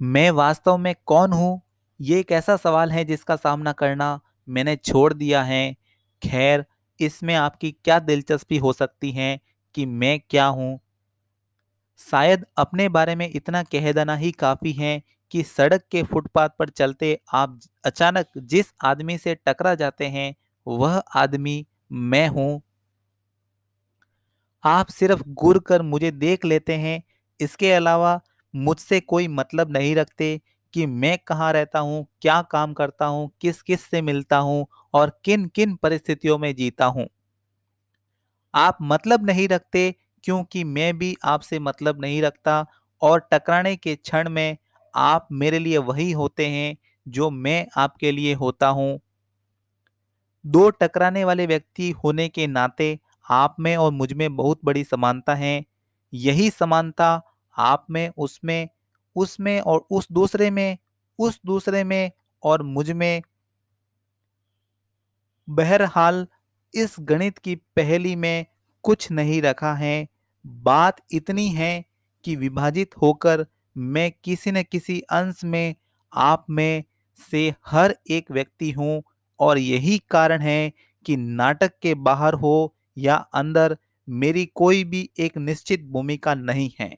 मैं वास्तव में कौन हूँ? ये एक ऐसा सवाल है जिसका सामना करना मैंने छोड़ दिया है। ख़ैर, इसमें आपकी क्या दिलचस्पी हो सकती है कि मैं क्या हूँ? शायद अपने बारे में इतना कह देना ही काफ़ी है कि सड़क के फुटपाथ पर चलते आप अचानक जिस आदमी से टकरा जाते हैं, वह आदमी मैं हूँ। आप सिर्फ़ घूर कर मुझे देख लेते हैं, इसके अलावा मुझसे कोई मतलब नहीं रखते कि मैं कहाँ रहता हूँ, क्या काम करता हूँ, किस-किस से मिलता हूँ और किन-किन परिस्थितियों में जीता हूँ। आप मतलब नहीं रखते क्योंकि मैं भी आपसे मतलब नहीं रखता और टकराने के क्षण में आप मेरे लिए वही होते हैं जो मैं आपके लिए होता हूँ। दो टकराने वाले व्यक्ति होने के नाते आप में और मुझमें बहुत बड़ी समानता है। यही समानता आप में, उसमें, उसमें और उस दूसरे में, उस दूसरे में और मुझमें बहरहाल इस गणित की पहली में कुछ नहीं रखा है। बात इतनी है कि विभाजित होकर मैं किसी न किसी अंश में आप में से हर एक व्यक्ति हूँ और यही कारण है कि नाटक के बाहर हो या अंदर मेरी कोई भी एक निश्चित भूमिका नहीं है।